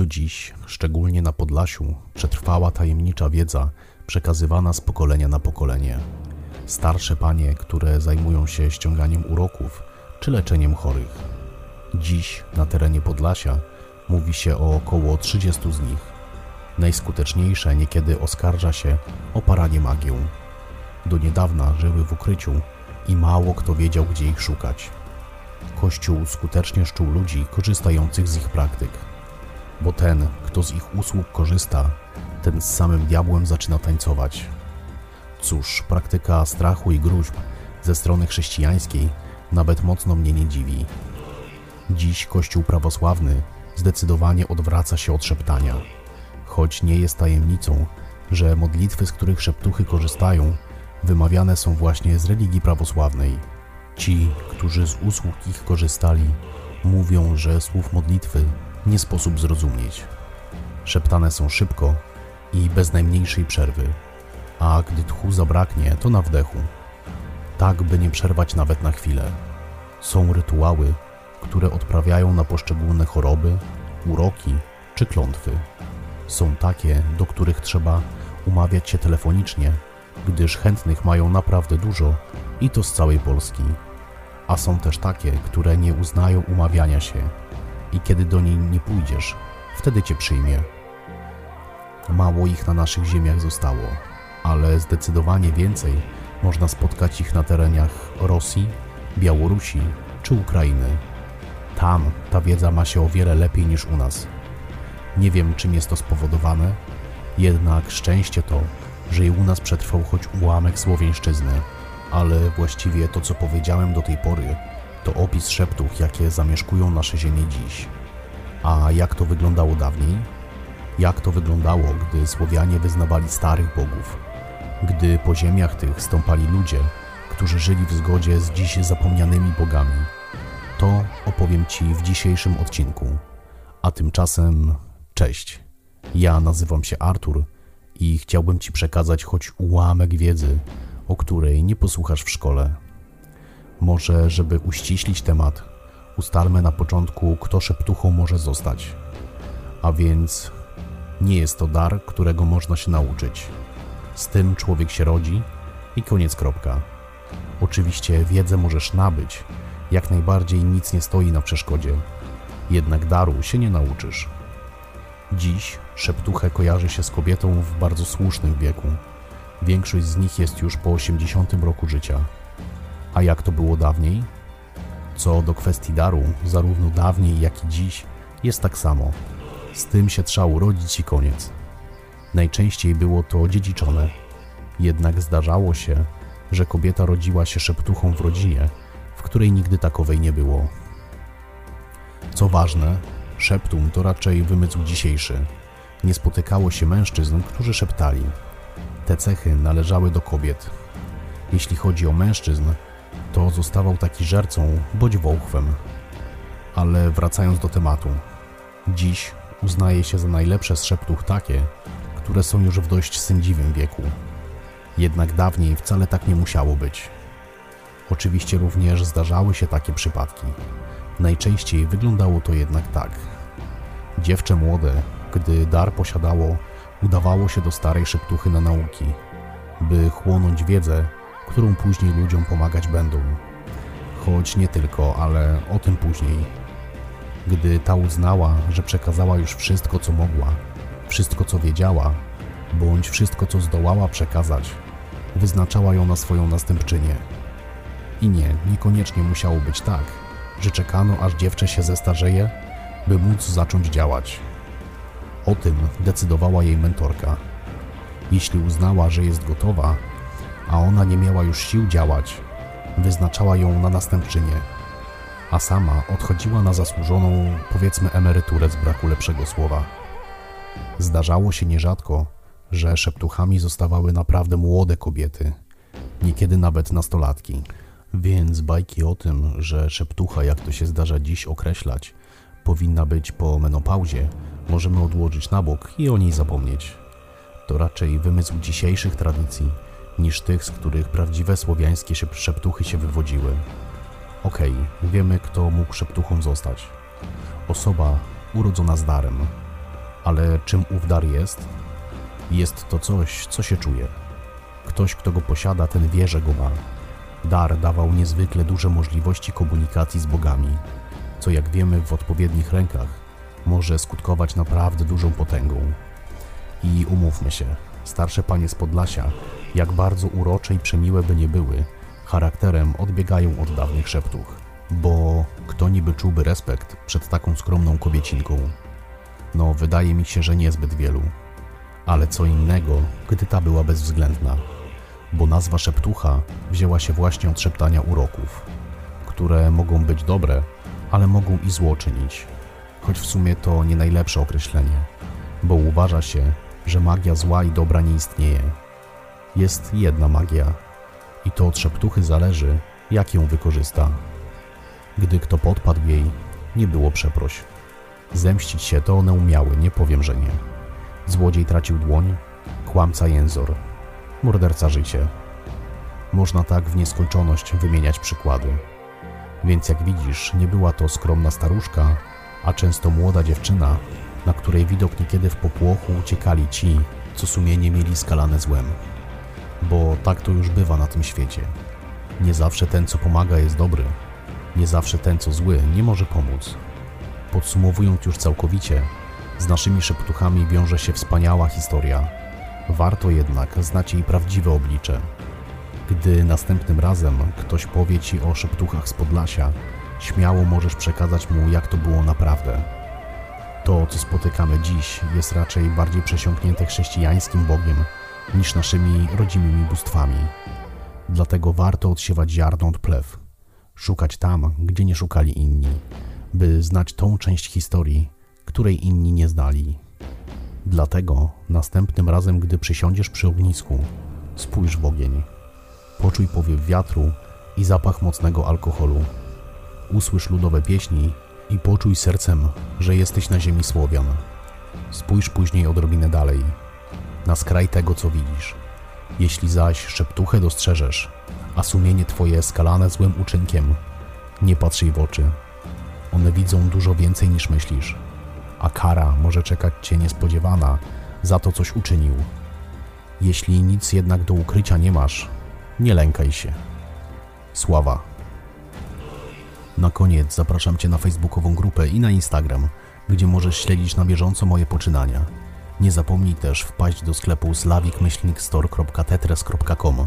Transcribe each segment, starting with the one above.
Do dziś, szczególnie na Podlasiu, przetrwała tajemnicza wiedza przekazywana z pokolenia na pokolenie. Starsze panie, które zajmują się ściąganiem uroków czy leczeniem chorych. Dziś na terenie Podlasia mówi się o około 30 z nich. Najskuteczniejsze niekiedy oskarża się o paranie magią. Do niedawna żyły w ukryciu i mało kto wiedział, gdzie ich szukać. Kościół skutecznie szczuł ludzi korzystających z ich praktyk, bo ten, kto z ich usług korzysta, ten z samym diabłem zaczyna tańcować. Cóż, praktyka strachu i gruźb ze strony chrześcijańskiej nawet mocno mnie nie dziwi. Dziś Kościół prawosławny zdecydowanie odwraca się od szeptania, choć nie jest tajemnicą, że modlitwy, z których szeptuchy korzystają, wymawiane są właśnie z religii prawosławnej. Ci, którzy z usług ich korzystali, mówią, że słów modlitwy nie sposób zrozumieć. Szeptane są szybko i bez najmniejszej przerwy, a gdy tchu zabraknie, to na wdechu. Tak, by nie przerwać nawet na chwilę. Są rytuały, które odprawiają na poszczególne choroby, uroki czy klątwy. Są takie, do których trzeba umawiać się telefonicznie, gdyż chętnych mają naprawdę dużo i to z całej Polski. A są też takie, które nie uznają umawiania się i kiedy do niej nie pójdziesz, wtedy cię przyjmie. Mało ich na naszych ziemiach zostało, ale zdecydowanie więcej można spotkać ich na terenach Rosji, Białorusi czy Ukrainy. Tam ta wiedza ma się o wiele lepiej niż u nas. Nie wiem, czym jest to spowodowane, jednak szczęście to, że i u nas przetrwał choć ułamek słowiańszczyzny, ale właściwie to, co powiedziałem do tej pory, to opis szeptów, jakie zamieszkują nasze ziemię dziś. A jak to wyglądało dawniej? Jak to wyglądało, gdy Słowianie wyznawali starych bogów? Gdy po ziemiach tych stąpali ludzie, którzy żyli w zgodzie z dziś zapomnianymi bogami? To opowiem Ci w dzisiejszym odcinku. A tymczasem cześć. Ja nazywam się Artur i chciałbym Ci przekazać choć ułamek wiedzy, o której nie posłuchasz w szkole. Może, żeby uściślić temat, ustalmy na początku, kto szeptuchą może zostać. A więc nie jest to dar, którego można się nauczyć. Z tym człowiek się rodzi i koniec kropka. Oczywiście wiedzę możesz nabyć, jak najbardziej nic nie stoi na przeszkodzie, jednak daru się nie nauczysz. Dziś szeptuchę kojarzy się z kobietą w bardzo słusznym wieku. Większość z nich jest już po 80 roku życia. A jak to było dawniej? Co do kwestii daru, zarówno dawniej, jak i dziś jest tak samo. Z tym się trzeba urodzić i koniec. Najczęściej było to dziedziczone. Jednak zdarzało się, że kobieta rodziła się szeptuchą w rodzinie, w której nigdy takowej nie było. Co ważne, szeptum to raczej wymysł dzisiejszy. Nie spotykało się mężczyzn, którzy szeptali. Te cechy należały do kobiet. Jeśli chodzi o mężczyzn, to zostawał taki żercą bądź wołchwem. Ale wracając do tematu. Dziś uznaje się za najlepsze z szeptuch takie, które są już w dość sędziwym wieku. Jednak dawniej wcale tak nie musiało być. Oczywiście również zdarzały się takie przypadki. Najczęściej wyglądało to jednak tak. Dziewczę młode, gdy dar posiadało, udawało się do starej szeptuchy na nauki, by chłonąć wiedzę, którą później ludziom pomagać będą. Choć nie tylko, ale o tym później. Gdy ta uznała, że przekazała już wszystko, co mogła, wszystko, co wiedziała, bądź wszystko, co zdołała przekazać, wyznaczała ją na swoją następczynię. I nie, niekoniecznie musiało być tak, że czekano, aż dziewczę się zestarzeje, by móc zacząć działać. O tym decydowała jej mentorka. Jeśli uznała, że jest gotowa, a ona nie miała już sił działać, wyznaczała ją na następczynię, a sama odchodziła na zasłużoną, powiedzmy, emeryturę z braku lepszego słowa. Zdarzało się nierzadko, że szeptuchami zostawały naprawdę młode kobiety, niekiedy nawet nastolatki. Więc bajki o tym, że szeptucha, jak to się zdarza dziś określać, powinna być po menopauzie, możemy odłożyć na bok i o niej zapomnieć. To raczej wymysł dzisiejszych tradycji, niż tych, z których prawdziwe słowiańskie szeptuchy się wywodziły. Okej, okay, wiemy, kto mógł szeptuchą zostać. Osoba urodzona z darem. Ale czym ów dar jest? Jest to coś, co się czuje. Ktoś, kto go posiada, ten wie, że go ma. Dar dawał niezwykle duże możliwości komunikacji z bogami, co jak wiemy w odpowiednich rękach może skutkować naprawdę dużą potęgą. I umówmy się, starsze panie z Podlasia, jak bardzo urocze i przemiłe by nie były, charakterem odbiegają od dawnych szeptuch. Bo kto niby czułby respekt przed taką skromną kobiecinką? No, wydaje mi się, że niezbyt wielu. Ale co innego, gdy ta była bezwzględna, bo nazwa szeptucha wzięła się właśnie od szeptania uroków, które mogą być dobre, ale mogą i zło czynić. Choć w sumie to nie najlepsze określenie, bo uważa się, że magia zła i dobra nie istnieje. Jest jedna magia i to od szeptuchy zależy, jak ją wykorzysta. Gdy kto podpadł jej, nie było przeproś. Zemścić się to one umiały, nie powiem, że nie. Złodziej tracił dłoń, kłamca jęzor, morderca życie. Można tak w nieskończoność wymieniać przykłady. Więc jak widzisz, nie była to skromna staruszka, a często młoda dziewczyna, na której widok niekiedy w popłochu uciekali ci, co sumienie mieli skalane złem. Bo tak to już bywa na tym świecie. Nie zawsze ten, co pomaga, jest dobry. Nie zawsze ten, co zły, nie może pomóc. Podsumowując już całkowicie, z naszymi szeptuchami wiąże się wspaniała historia. Warto jednak znać jej prawdziwe oblicze. Gdy następnym razem ktoś powie ci o szeptuchach z Podlasia, śmiało możesz przekazać mu, jak to było naprawdę. To, co spotykamy dziś, jest raczej bardziej przesiąknięte chrześcijańskim Bogiem niż naszymi rodzimymi bóstwami. Dlatego warto odsiewać ziarno od plew, szukać tam, gdzie nie szukali inni, by znać tą część historii, której inni nie znali. Dlatego następnym razem, gdy przysiądziesz przy ognisku, spójrz w ogień, poczuj powiew wiatru i zapach mocnego alkoholu. Usłysz ludowe pieśni i poczuj sercem, że jesteś na ziemi Słowian. Spójrz później odrobinę dalej, na skraj tego, co widzisz. Jeśli zaś szeptuchę dostrzeżesz, a sumienie twoje skalane złym uczynkiem, nie patrz jej w oczy. One widzą dużo więcej niż myślisz, a kara może czekać cię niespodziewana za to, coś uczynił. Jeśli nic jednak do ukrycia nie masz, nie lękaj się. Sława. Na koniec zapraszam Cię na facebookową grupę i na Instagram, gdzie możesz śledzić na bieżąco moje poczynania. Nie zapomnij też wpaść do sklepu slavik-store.tetres.com.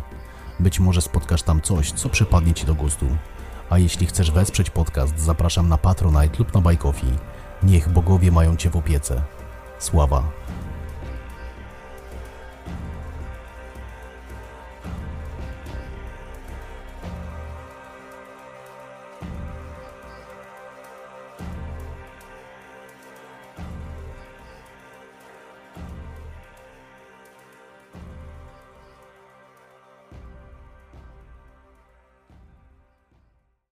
Być może spotkasz tam coś, co przypadnie Ci do gustu. A jeśli chcesz wesprzeć podcast, zapraszam na Patronite lub na Coffee. Niech bogowie mają Cię w opiece. Sława.